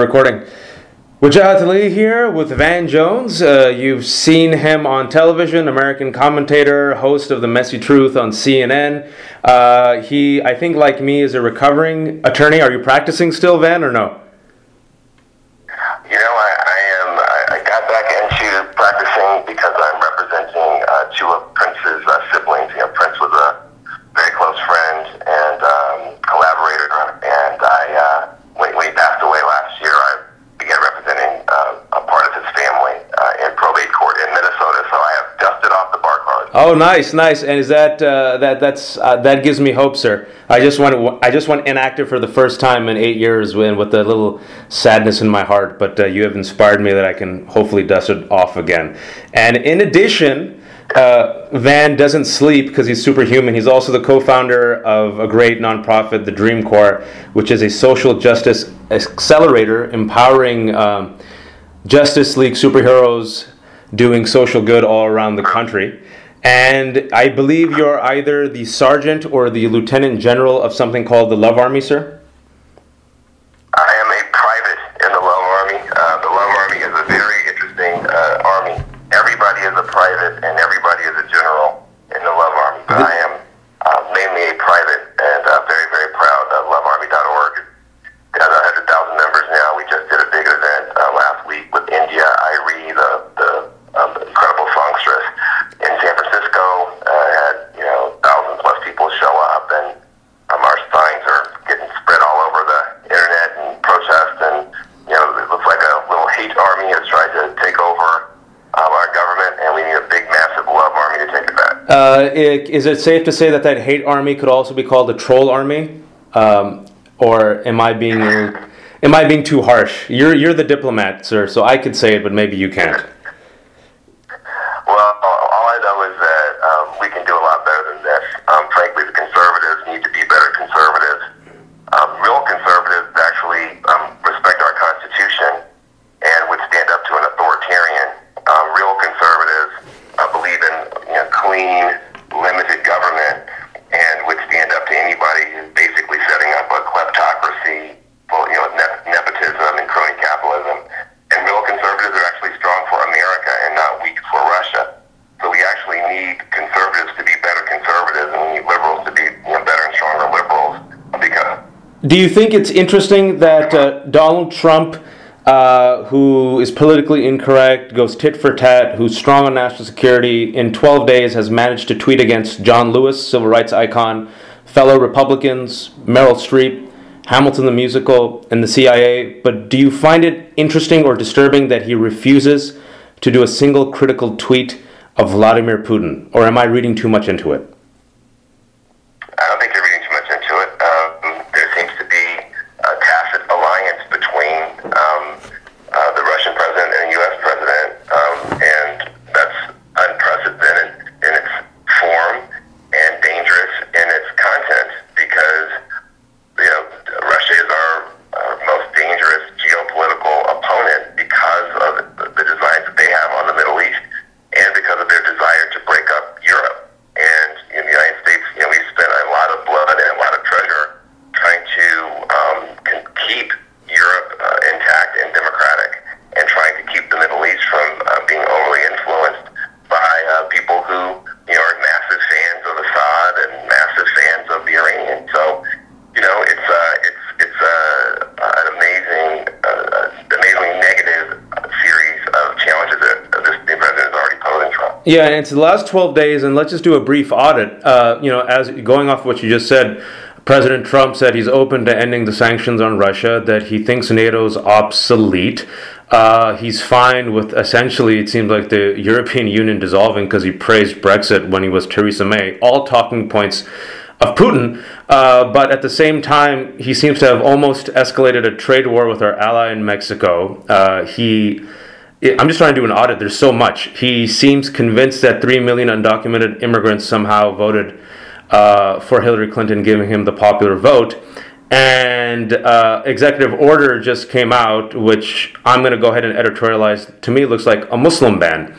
recording. Wajahat Ali here with Van Jones. Uh, you've seen him on television, American commentator, host of The Messy Truth on CNN. Uh, he, I think, like me, is a recovering attorney. Are you practicing still, Van, or no? You know, I, I am. I, I got back into practicing because I'm representing uh, two of Prince's uh, siblings. You know, Prince was a very close friend and um, collaborator, and I, uh, when, when he passed away last year, I began representing uh, a part of his family uh, in probate court in Minnesota. So I have dusted off the bar card. Oh, nice, nice. And is that uh, that that's uh, that gives me hope, sir? I just went I just went inactive for the first time in eight years, with, with a little sadness in my heart. But uh, you have inspired me that I can hopefully dust it off again. And in addition. Uh, Van doesn't sleep because he's superhuman. He's also the co-founder of a great nonprofit, the Dream Corps, which is a social justice accelerator empowering um, Justice League superheroes doing social good all around the country. And I believe you're either the sergeant or the lieutenant general of something called the Love Army, sir. I am a private in the Love Army. Uh, the Love Army is a very interesting uh, army. Everybody is a private and everybody is a general in the Love Army. But I am uh, mainly a private and uh, very, very proud of lovearmy.org. Got 100,000 members now. We just did a big event uh, last week with India.Arie, the, the um, incredible songstress in San Francisco. Uh, had, you know, thousand plus people show up and um, our signs are getting spread all over the internet and protest and you know it looks like a little hate army has tried to take over um, our government and we need a big massive love army to take it back. Uh, i- is it safe to say that that hate army could also be called a troll army, um, or am I being am I being too harsh? You're you're the diplomat, sir, so I could say it, but maybe you can't. Well, all I know is that um, we can do a lot better than this. Um, frankly, the conservatives need to be better conservatives. Um, real conservatives actually um, respect our Constitution and would stand up to an authoritarian. Um, real conservatives uh, believe in you know, clean, limited government and would stand up to anybody who's basically setting up a kleptocracy, well, you know, nep- nepotism and crony capitalism. And real conservatives are actually strong for America and not weak for Russia. So we actually need conservatives to be better conservatives, and we need liberals to be you know, better and stronger liberals. Because Do you think it's interesting that uh, Donald Trump, uh, who is politically incorrect, goes tit for tat, who's strong on national security, in 12 days has managed to tweet against John Lewis, civil rights icon, fellow Republicans, Meryl Streep, Hamilton the musical, and the CIA? But do you find it interesting or disturbing that he refuses to do a single critical tweet of Vladimir Putin? Or am I reading too much into it? I don't think you're reading too much into it. Um, there seems to be a tacit alliance between um, uh, the Russian president and the U.S. president, um, and that's unprecedented in its form and dangerous in its content because you know Russia is our, our most dangerous geopolitical opponent because of the, the designs that they have on the Middle East and because of their desire to break up Europe. And in the United States, you know, we spent a lot of blood and a lot of treasure trying to um, can keep Europe uh, intact and democratic, and trying to keep the Middle East from uh, being overly influenced by uh, people who you know are massive fans of Assad and massive fans of the Iranian. So, you know, it's uh, it's it's uh, an amazing, uh, amazingly negative uh, series of challenges that uh, this new president is already posing Trump. Yeah, and it's the last 12 days, and let's just do a brief audit. Uh, you know, as going off what you just said, President Trump said he's open to ending the sanctions on Russia, that he thinks NATO's obsolete. Uh, he's fine with essentially, it seems like the European Union dissolving because he praised Brexit when he was Theresa May. All talking points of Putin, uh, but at the same time, he seems to have almost escalated a trade war with our ally in Mexico. Uh, he I'm just trying to do an audit. There's so much. He seems convinced that 3 million undocumented immigrants somehow voted uh, for Hillary Clinton, giving him the popular vote. And uh, executive order just came out, which I'm going to go ahead and editorialize. To me, looks like a Muslim ban.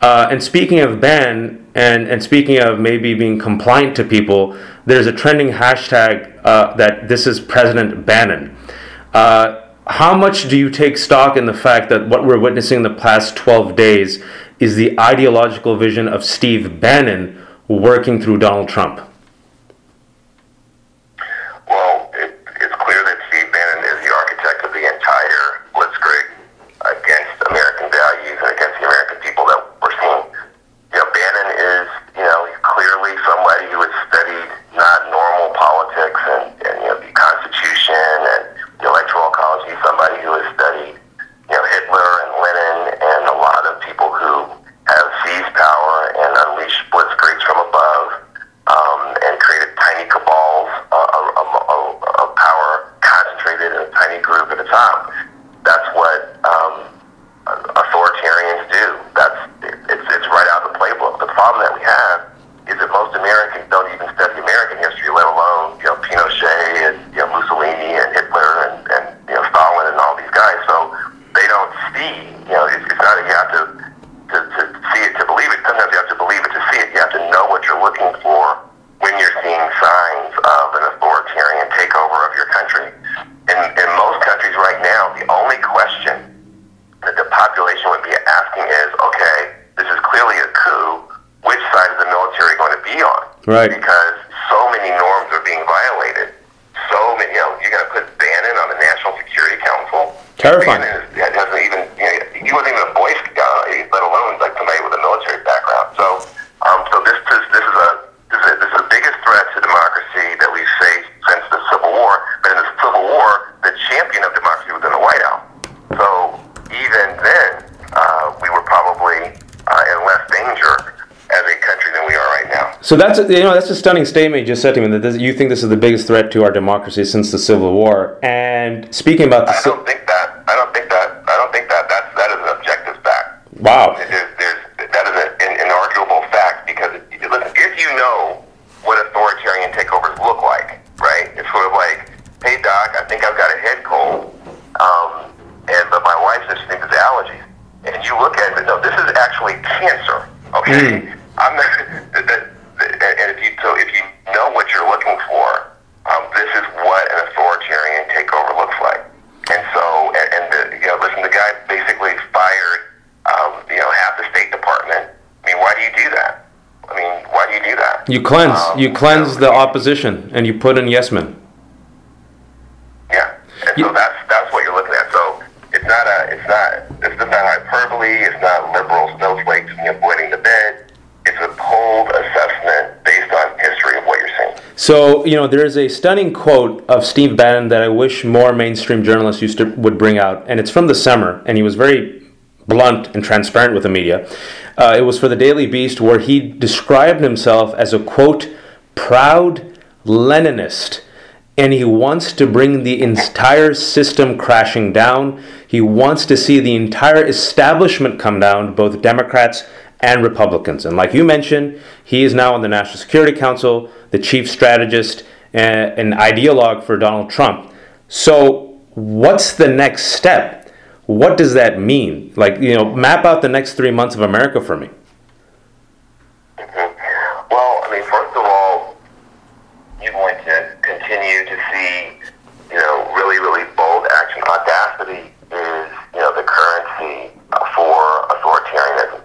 Uh, and speaking of ban, and, and speaking of maybe being compliant to people, there's a trending hashtag uh, that this is President Bannon. Uh, how much do you take stock in the fact that what we're witnessing in the past 12 days is the ideological vision of Steve Bannon working through Donald Trump? Terrifying. Bannon is, doesn't even, you know, he wasn't even a Boy Scout, let alone like somebody with a military background. So, um, so this is this is a this is, a, this is the biggest threat to democracy that we've faced since the Civil War. But in the Civil War, the champion of democracy was in the White House. So even then, uh, we were probably uh, in less danger as a country than we are right now. So that's a, you know that's a stunning statement you just said to me that this, you think this is the biggest threat to our democracy since the Civil War. And speaking about the, I don't think that. I don't think that. I don't think that. That's that is an objective fact. Wow. There's, there's, that is an, an inarguable fact because listen, if you know what authoritarian takeovers look like, right? It's sort of like, hey doc, I think I've got a head cold, um, and but my wife says she thinks it's allergies, and you look at it, no, this is actually cancer. Okay. Mm. I'm not, and if you so if you know what you're looking for, um, this is what an authoritarian takeover looks like. And so, and, and the, you know, listen, the guy basically fired, um, you know, half the State Department. I mean, why do you do that? I mean, why do you do that? You cleanse. Um, you cleanse the opposition, and you put in yes men. Yeah, and you, so that's that's what you're looking at. So it's not a, it's not, it's not hyperbole. It's not liberal snowflakes avoiding the bed it's a cold assessment based on history of what you're seeing. So, you know, there is a stunning quote of Steve Bannon that I wish more mainstream journalists used to would bring out, and it's from the summer, and he was very blunt and transparent with the media. Uh, it was for the Daily Beast, where he described himself as a quote proud Leninist, and he wants to bring the entire system crashing down. He wants to see the entire establishment come down, both Democrats and Republicans. And like you mentioned, he is now on the National Security Council, the chief strategist and an ideologue for Donald Trump. So, what's the next step? What does that mean? Like, you know, map out the next three months of America for me. Mm-hmm. Well, I mean, first of all, you're going to continue to see, you know, really, really bold action. Audacity is, you know, the currency for authoritarianism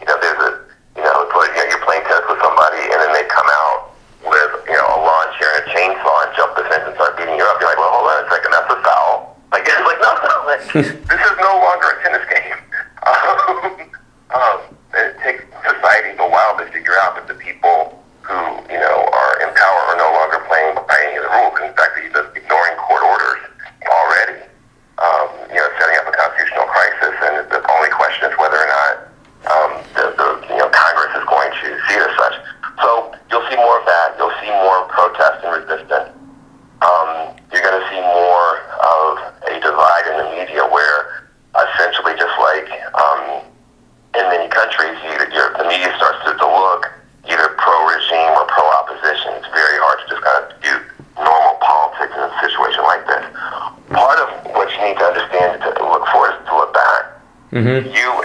you know, there's a, you know, it's like, you know, you're playing tennis with somebody and then they come out with, you know, a lawn chair and a chainsaw and jump the fence and start beating you up. You're like, well, hold on a second, that's a foul. Like, it's like, no, no, like, this is no longer a tennis game. Um, um, it takes society a while to figure out that the people who, you know, are in power are no longer playing by any of the rules. In fact, they're just ignoring court orders already. Um, you know, setting up a constitutional crisis, and the only question is whether or not um, the, the you know Congress is going to see it as such. So you'll see more of that. You'll see more protest and resistance. Um, you're going to see more of a divide in the media where essentially just like um, in many countries, you, the media starts to, to look either pro-regime or pro-opposition. It's very hard to just kind of do normal politics in a situation like this. Part of what you need to understand to look for is to look back. Mm-hmm. You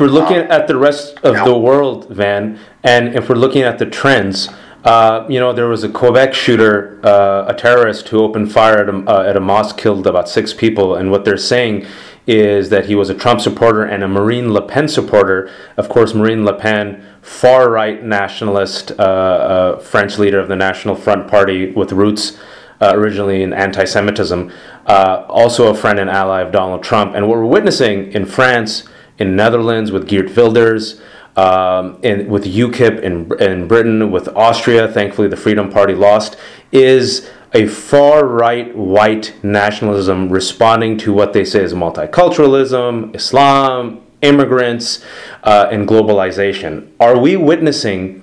if we're looking at the rest of the world, Van, and if we're looking at the trends, uh, you know, there was a Quebec shooter, uh, a terrorist who opened fire at a, uh, at a mosque, killed about six people. And what they're saying is that he was a Trump supporter and a Marine Le Pen supporter. Of course, Marine Le Pen, far right nationalist, uh, uh, French leader of the National Front Party with roots uh, originally in anti Semitism, also a friend and ally of Donald Trump. And what we're witnessing in France in Netherlands with Geert Wilders, um, and with UKIP in, in Britain, with Austria, thankfully the Freedom Party lost, is a far right white nationalism responding to what they say is multiculturalism, Islam, immigrants, uh, and globalization. Are we witnessing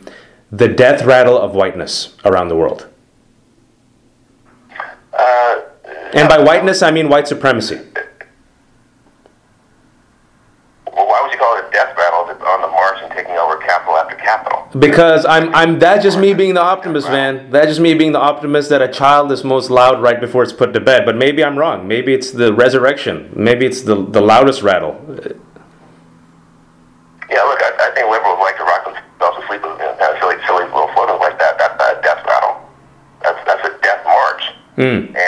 the death rattle of whiteness around the world? Uh, and by whiteness, I mean white supremacy. because I'm I'm That just me being the optimist, man. That just me being the optimist that a child is most loud right before it's put to bed. But maybe I'm wrong. Maybe it's the resurrection. Maybe it's the the loudest rattle. Yeah, look, I, I think liberals like to rock themselves to sleep with you know, kind of silly silly little photos like that. That's a death rattle. That's that's a death march. Mm. And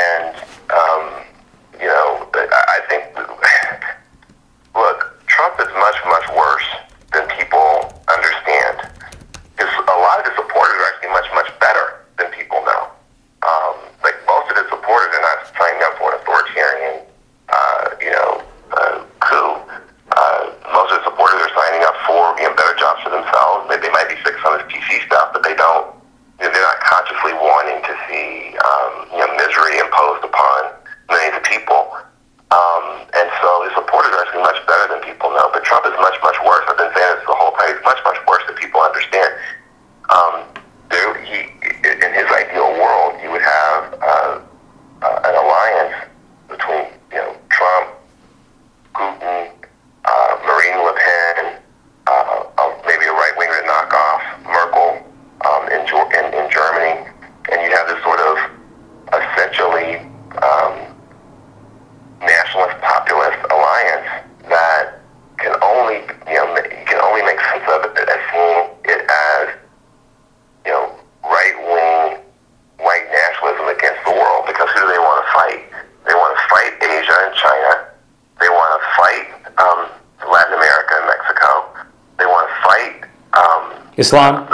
Islam.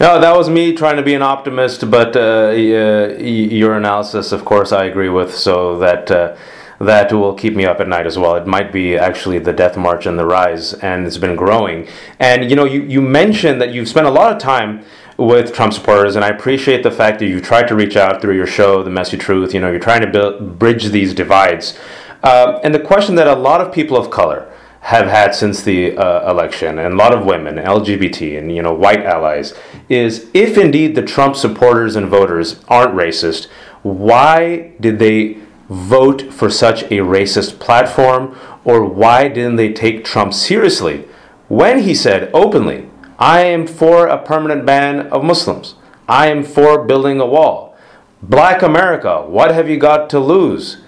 No, that was me trying to be an optimist, but uh, your analysis, of course, I agree with. So that uh, that will keep me up at night as well. It might be actually the death march and the rise, and it's been growing. And you know, you, you mentioned that you've spent a lot of time with Trump supporters, and I appreciate the fact that you tried to reach out through your show, The Messy Truth. You know, you're trying to build, bridge these divides. Uh, and the question that a lot of people of color have had since the uh, election, and a lot of women, LGBT, and you know, white allies, is if indeed the Trump supporters and voters aren't racist, why did they vote for such a racist platform, or why didn't they take Trump seriously when he said openly I am for a permanent ban of Muslims. I am for building a wall. Black America, what have you got to lose?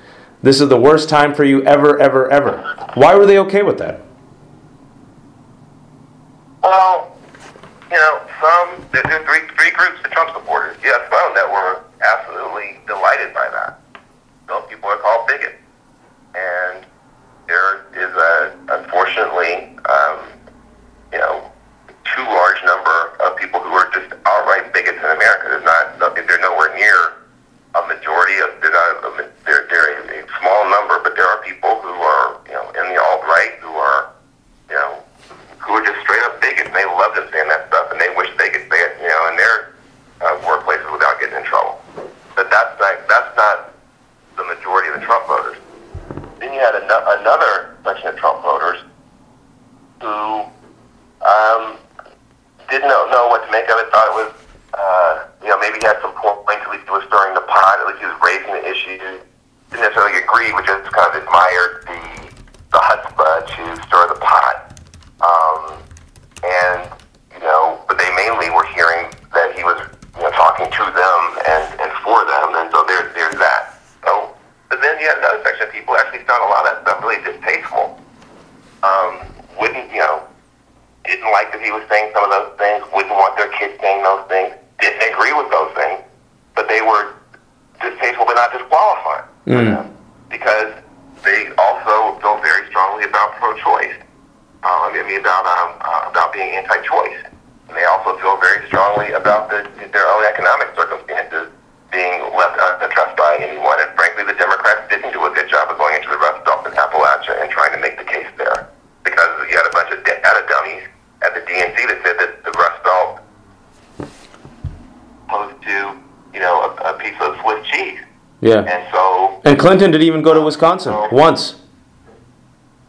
This is the worst time for you ever, ever, ever. Why were they okay with that? Well, you know, some, there are three, three groups of Trump supporters. You have some that were absolutely delighted by that. Those people are called bigots. And there is a, unfortunately, um, you know, too large number of people who are just outright bigots in America. There's not, they're nowhere near a majority of, they're not, a, they're, they're a, a small number, but there are people who are, you know, in the alt-right who are, you know, who are just straight up bigots. And they love them saying that stuff, and they wish they could say it, you know, in their uh, workplaces without getting in trouble. But that's not, that's not the majority of the Trump voters. Then you had an- another section of Trump voters who um, didn't know, know what to make of it. Thought it was, uh, you know, maybe he had some points. At least he was stirring the pot. At least he was raising the issue. Didn't necessarily agree, but just kind of admired the the chutzpah to stir the pot. Um, and you know, but they mainly were hearing that he was, you know, talking to them and and for them, and so there's there's that. So, but then you had another section of people actually found a lot of stuff really distasteful. Um, wouldn't you know? didn't like that he was saying some of those things, wouldn't want their kids saying those things, didn't agree with those things, but they were distasteful but not disqualifying mm. because they also feel very strongly about pro-choice. Um, I mean, about um, uh, about being anti-choice, and they also feel very strongly about the, their own economic circumstances being left unaddressed by anyone. And frankly, the Democrats didn't do a good job of going into the Rust Belt and Appalachia and trying to make the case there because you had a bunch of data dummies at the DNC that said that the Rust Belt opposed to, you know, a, a piece of Swiss cheese. Yeah. And so. And Clinton didn't even go to Wisconsin so, once.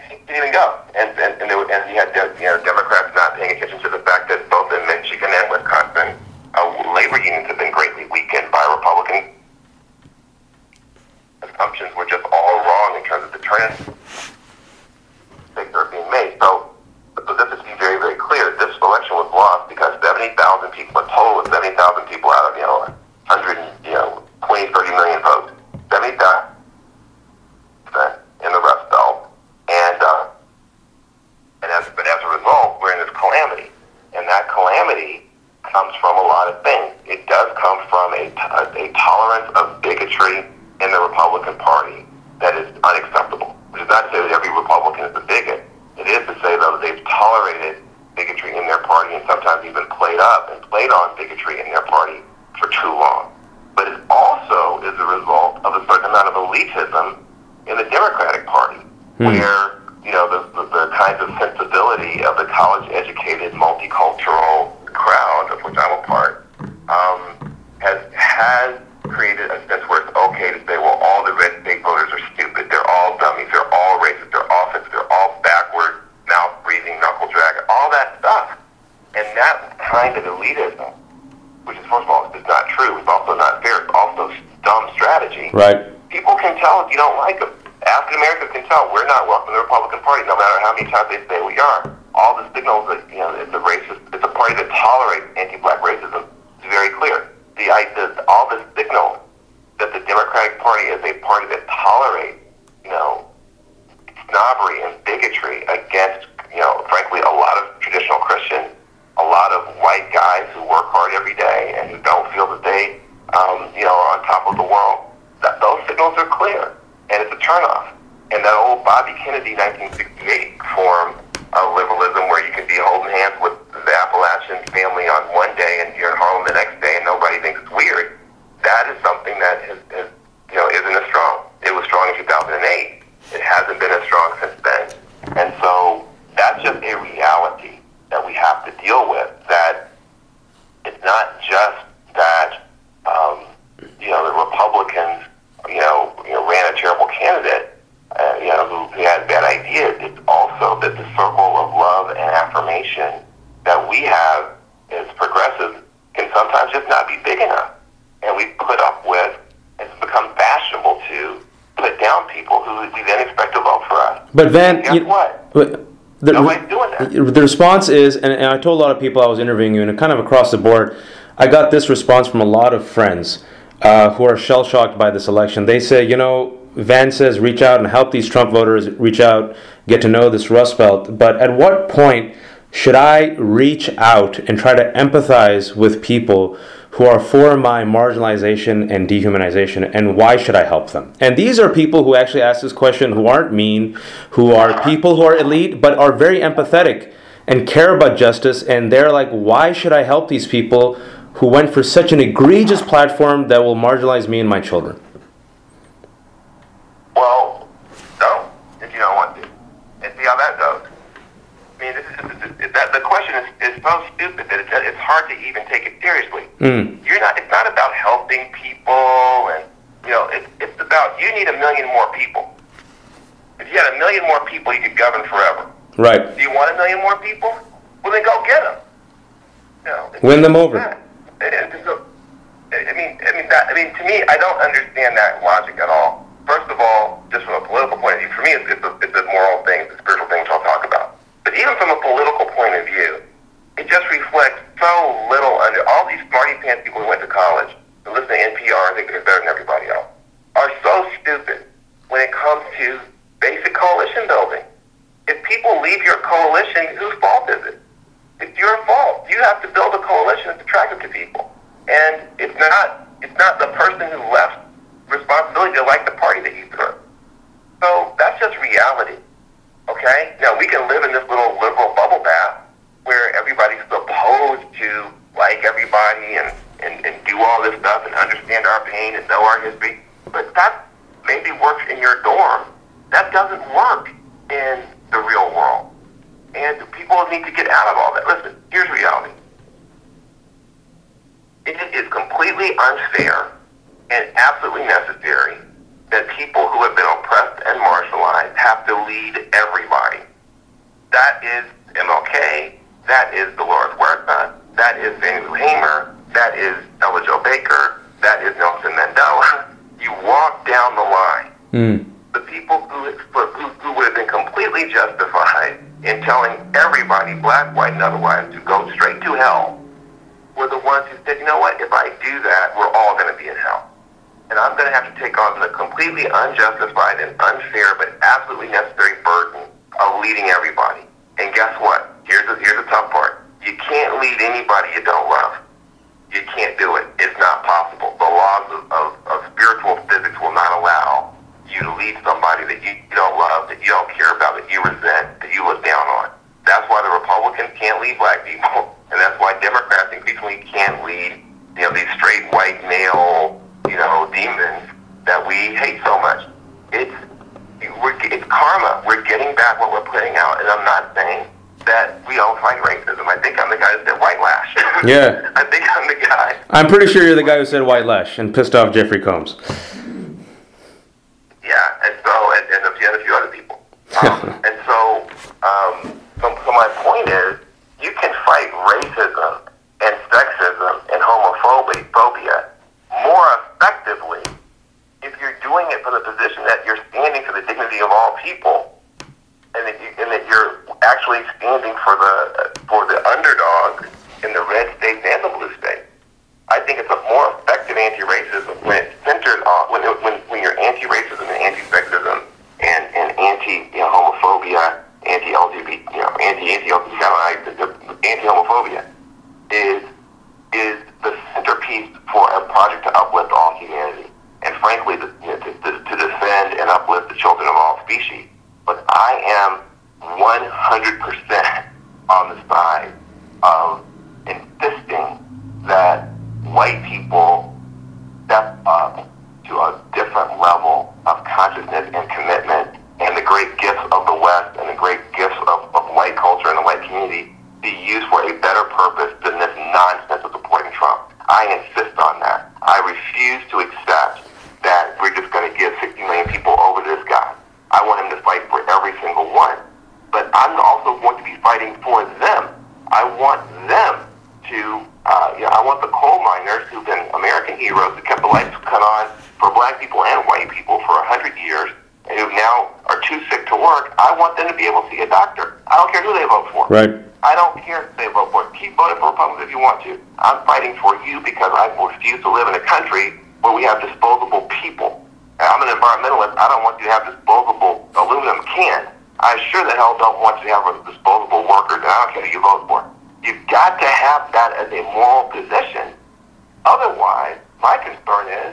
He didn't even go. And and and, there, and you had you know Democrats not paying attention to the fact that both in Michigan and Wisconsin, uh, labor unions have been greatly weakened by Republican assumptions were just all wrong in terms of the trends that are being made. So, but just to be very, very clear, this election was lost because 70,000 people, a total of 70,000 people out of, you know, 100, you know, 20, 30 million votes. 70,000 in the Rust Belt. And, uh, and as, but as a result, we're in this calamity. And that calamity comes from a lot of things. It does come from a, a, a tolerance of bigotry in the Republican Party that is unacceptable. Which is not to say that every Republican is a bigot. It is to say, though, that they've tolerated bigotry in their party and sometimes even played up and played on bigotry in their party for too long. But it also is a result of a certain amount of elitism in the Democratic Party, hmm. where you know the, the, the kinds of sensibility of the college-educated, multicultural crowd of which I'm a part um, has has created a sense where it's okay to say, well, all the red state voters are stupid. They're all dummies. They're all racist. They're offensive. They're all backward, mouth breathing, knuckle drag, all that stuff. And that kind of elitism, which is first of all, is not true. It's also not fair. It's also dumb strategy. Right. People can tell if you don't like them. African Americans can tell we're not welcome to the Republican Party, no matter how many times they say we are. All the signals that you know it's a racist, it's a party that tolerates anti-black racism. It's very clear the idea, all the signals that the Democratic Party is a party that tolerates, you know, snobbery and bigotry against, you know, frankly, a lot of traditional Christians, a lot of white guys who work hard every day and who don't feel that they, um, you know, are on top of the world. That those signals are clear, and it's a turnoff. And that old Bobby Kennedy 1968 form of liberalism, where you can be holding hands with the Appalachian family on one day, and you're in Harlem the next day, and nobody thinks it's weird. That is something that has, has you know, isn't as strong. It was strong in 2008. It hasn't been as strong since then. And so that's just a reality have to deal with. That it's not just that um, you know the Republicans you know, you know ran a terrible candidate. Uh, you know, who, who had bad ideas. It's also that the circle of love and affirmation that we have as progressives can sometimes just not be big enough. And we put up with, it's become fashionable to put down people who we then expect to vote for us. But then, guess you, what? The, Nobody's doing The response is, and, and I told a lot of people I was interviewing you, and kind of across the board, I got this response from a lot of friends uh, who are shell shocked by this election. They say, you know, Van says reach out and help these Trump voters reach out, get to know this Rust Belt. But at what point should I reach out and try to empathize with people who are for my marginalization and dehumanization, and why should I help them? And these are people who actually ask this question who aren't mean, who are people who are elite, but are very empathetic and care about justice, and they're like, why should I help these people who went for such an egregious platform that will marginalize me and my children? Well, no, if you don't want to. And see how that goes. I mean, this is, that, the is so stupid that it's, it's hard to even take it seriously. Mm. You're not. It's not about helping people, and you know, it, it's about you need a million more people. If you had a million more people, you could govern forever. Right. Do you want a million more people? Well, then go get them. You know, Win them over. that. And so, I mean, I mean, that, I mean, to me, I don't understand that logic at all. First of all, just from a political point of view, for me, it's, it's, a, it's a moral thing, it's a spiritual thing, which I'll talk about. But even from a political point of view, just reflects so little under all these smarty pants people who went to college who listen to NPR and think they're better than everybody else are so stupid when it comes to basic coalition building. If people leave your coalition, whose fault is it? It's your fault. You have to build a coalition that's attractive to people. And it's not it's not the person who left responsibility to like the party that you threw. So that's just reality. Okay? Now we can live in this little liberal bubble bath where everybody's supposed to like everybody and, and, and do all this stuff and pain and know our history. But that maybe works in your dorm. That doesn't work in the real world. And people need to get out of all that. Listen, here's reality. It is completely unfair and absolutely necessary that people who have been oppressed and marginalized have to lead everybody. That is MLK. That is Dolores Huerta. That is Fannie Lou Hamer. That is Ella Jo Baker. That is Nelson Mandela. You walk down the line. Mm. The people who, who, who would have been completely justified in telling everybody, black, white, and otherwise, to go straight to hell were the ones who said, you know what, if I do that, we're all going to be in hell. And I'm going to have to take on the completely unjustified and unfair but absolutely necessary burden of leading everybody. And guess what? Here's the, here's the tough part. You can't lead anybody you don't love. You can't do it. It's not possible. The laws of, of, of spiritual physics will not allow you to lead somebody that you, you don't love, that you don't care about, that you resent, that you look down on. That's why the Republicans can't lead black people, and that's why Democrats increasingly can't lead, you know, these straight white male, you know, demons that we hate so much. It's we're, it's karma. We're getting back what we're putting out, and I'm not saying that we don't fight racism. I think I'm the guy that said white lash. Yeah. I think I'm the guy. I'm pretty sure you're the guy who said white lash and pissed off Jeffrey Combs. Yeah, and so and, and a few, and a few other people. Um, and so, um, so, so my point is, you can fight racism and sexism and homophobia phobia more effectively if you're doing it from the position that you're standing for the dignity of all people, and that, you, and that you're actually standing for the for the underdog in the red states and the blue states. I think it's a more effective anti-racism when it's centered on when when when you're anti-racism and anti-sexism and and anti you know, homophobia, anti-LGBT, you know, anti-anti anti-homophobia is is the centerpiece for a project to uplift all humanity and frankly to, you know, to, to, to defend and uplift the children of all species. But I am 100% on the side of insisting that white people step up to a different level of consciousness and commitment and the great gifts of the West and the great gifts of, of white culture and the white community be used for a want them to, uh, you know, I want the coal miners who've been American heroes who kept the lights cut on for black people and white people for a hundred years and who now are too sick to work. I want them to be able to see a doctor. I don't care who they vote for. Right. I don't care if they vote for. Keep voting for Republicans if you want to. I'm fighting for you because I refuse to live in a country where we have disposable people. And I'm an environmentalist. I don't want you to have disposable aluminum cans. I sure the hell don't want you to have disposable workers, and I don't care who you vote for. You've got to have that as a moral position. Otherwise, my concern is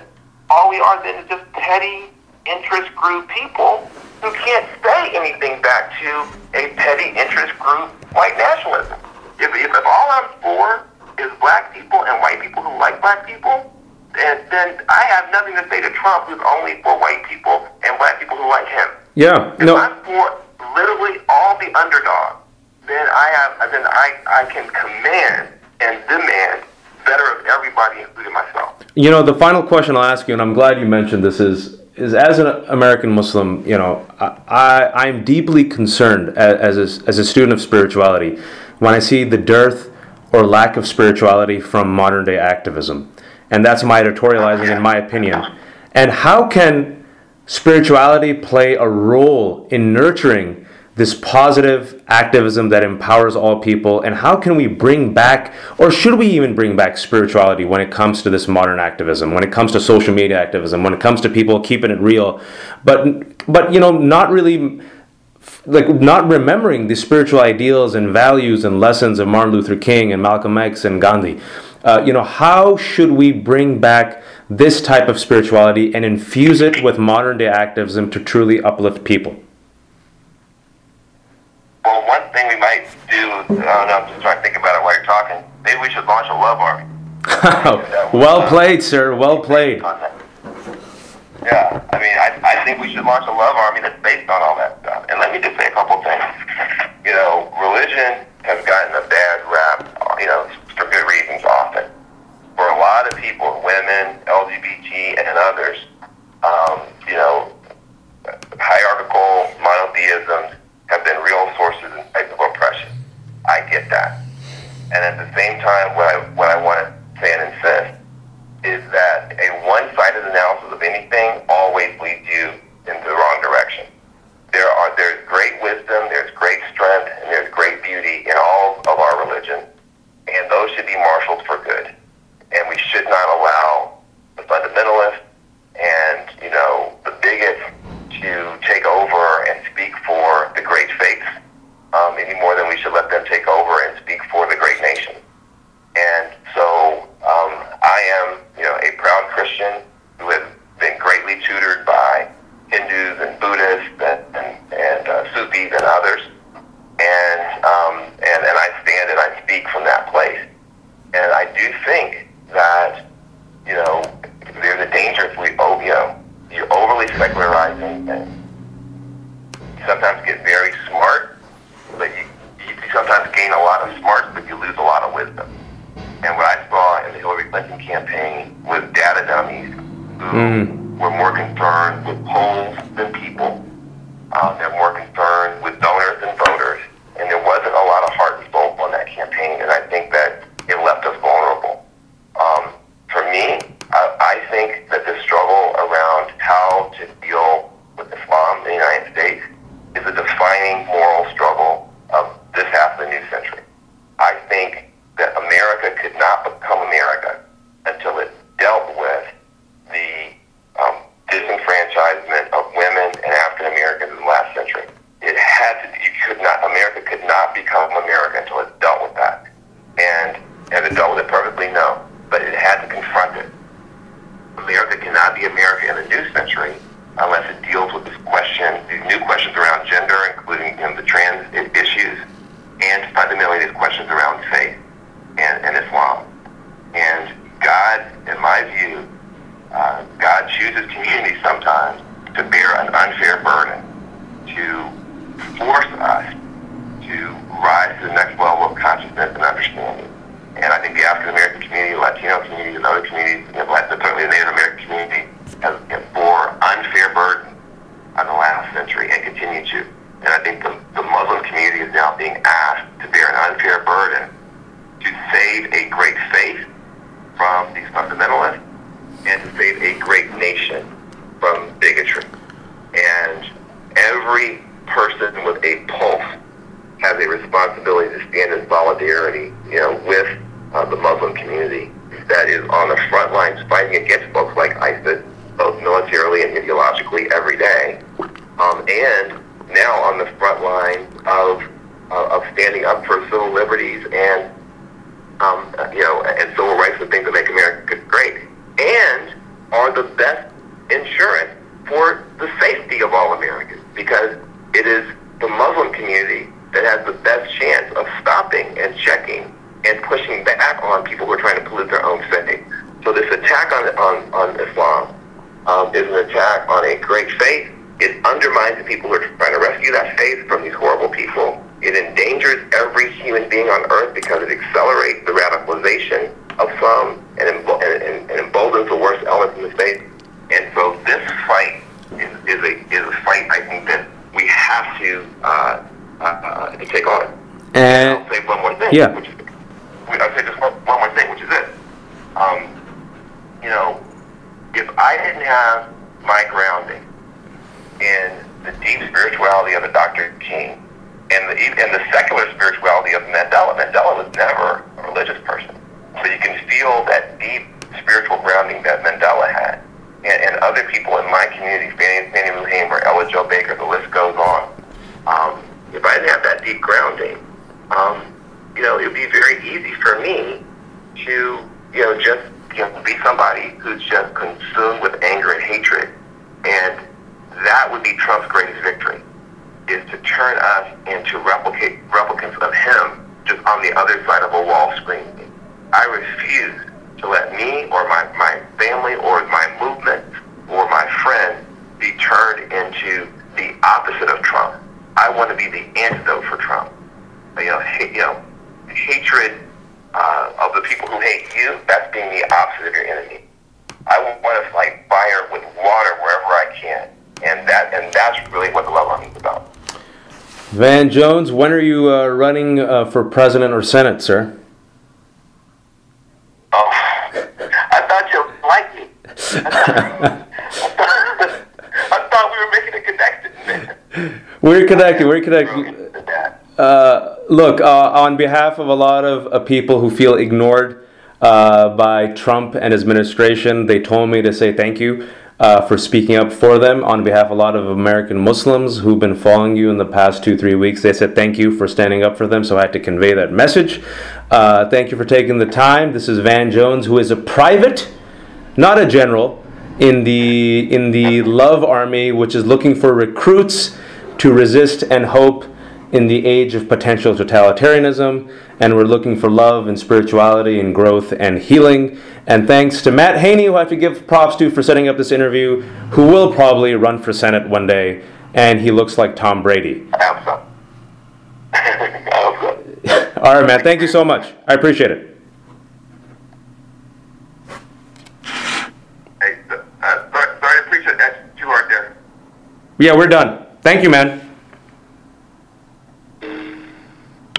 all we are then is just petty interest group people who can't say anything back to a petty interest group white nationalism. If, if, if all I'm for is black people and white people who like black people, then, then I have nothing to say to Trump who's only for white people and black people who like him. Yeah. If No. I'm for literally all the underdogs, then I have then I, I can command and demand better of everybody, including myself. You know, the final question I'll ask you, and I'm glad you mentioned this, is is as an American Muslim, you know, I I'm deeply concerned as as a, as a student of spirituality when I see the dearth or lack of spirituality from modern day activism, and that's my editorializing, in my opinion. And how can spirituality play a role in nurturing this positive activism that empowers all people and how can we bring back or should we even bring back spirituality when it comes to this modern activism when it comes to social media activism when it comes to people keeping it real? But but you know not really like not remembering the spiritual ideals and values and lessons of Martin Luther King and Malcolm X and Gandhi. Uh, you know how should we bring back this type of spirituality and infuse it with modern day activism to truly uplift people one thing we might do, I don't know, I'm just trying to think about it while you're talking. Maybe we should launch a love army. well played, sir. Well played. Yeah, I mean, I, I think we should launch a love army that's based on all that stuff. And let me just say a couple things. You know, religion has gotten a bad rap, you know, for good reasons often. For a lot of people, women, LGBT, and others, um, you know, hierarchical monotheisms have been real sources and types of oppression. I get that. And at the same time, what I, what I want to say and insist is that a one-sided analysis of anything always leads you in the wrong direction. There are there's great wisdom, there's great strength, and there's great beauty in all of our religion, and those should be marshaled for good. And we should not allow the fundamentalists and you know the bigots to take over and speak for the great faiths um, any more than we should let them take over and speak for the great nation. And so um, I am, you know, a proud Christian who has been greatly tutored by Hindus and Buddhists and, and, and uh, Sufis and others. And, um, and, and I stand and I speak from that place. And I do think that, you know, there's a danger if we, oh, you know, you're overly secularizing and you sometimes get very smart, but you, you sometimes gain a lot of smarts, but you lose a lot of wisdom. And what I saw in the Hillary Clinton campaign was data dummies who Mm. were more concerned with polls the best insurance for the safety of all Americans because it is the Muslim community that has the best chance of stopping and checking and pushing back on people who are trying to pollute their own faith. So this attack on on, on Islam um, is an attack on a great faith. It undermines the people who are trying to rescue that faith from these horrible people. It endangers every human being on earth because it accelerates the radicalization of some and, and, and emboldens the worst elements in the faith. And so this fight is, is a is a fight I think that we have to uh, uh, to take on. And I'll say one more thing. Yeah. Which is, I'll say just one, one more thing, which is this. Um, you know, if I didn't have my grounding in the deep spirituality of a Dr. King and the and the secular spirituality of Mandela, Mandela was never a religious person. So you can feel that deep spiritual grounding that Mandela had. And, and other people in my community, Fannie, Fannie Lou Hamer, Ella Jo Baker, the list goes on. Um, if I didn't have that deep grounding, um, you know, it would be very easy for me to, you know, just you know, be somebody who's just consumed with anger and hatred. And that would be Trump's greatest victory, is to turn us into replicate, replicants of him just on the other side of a wall screaming. I refuse me or my, my family or my movement or my friends be turned into the opposite of Trump. I want to be the antidote for Trump. You know, hate, you know, hatred uh, of the people who hate you, that's being the opposite of your enemy. I want to fight fire with water wherever I can. And that and that's really what the love army is about. Van Jones, when are you uh, running uh, for president or senate, sir? I thought, we were making a connection. We're connected. We're connected. Uh, look, uh, on behalf of a lot of uh, people who feel ignored uh, by Trump and his administration, they told me to say thank you uh, for speaking up for them. On behalf of a lot of American Muslims who've been following you in the past two, three weeks, they said thank you for standing up for them. So I had to convey that message. Uh, thank you for taking the time. This is Van Jones, who is a private not a general, in the in the Love Army, which is looking for recruits to resist and hope in the age of potential totalitarianism. And we're looking for love and spirituality and growth and healing. And thanks to Matt Haney, who I have to give props to for setting up this interview, who will probably run for Senate one day. And he looks like Tom Brady. All right, man. Thank you so much. I appreciate it. Yeah, we're done. Thank you, man.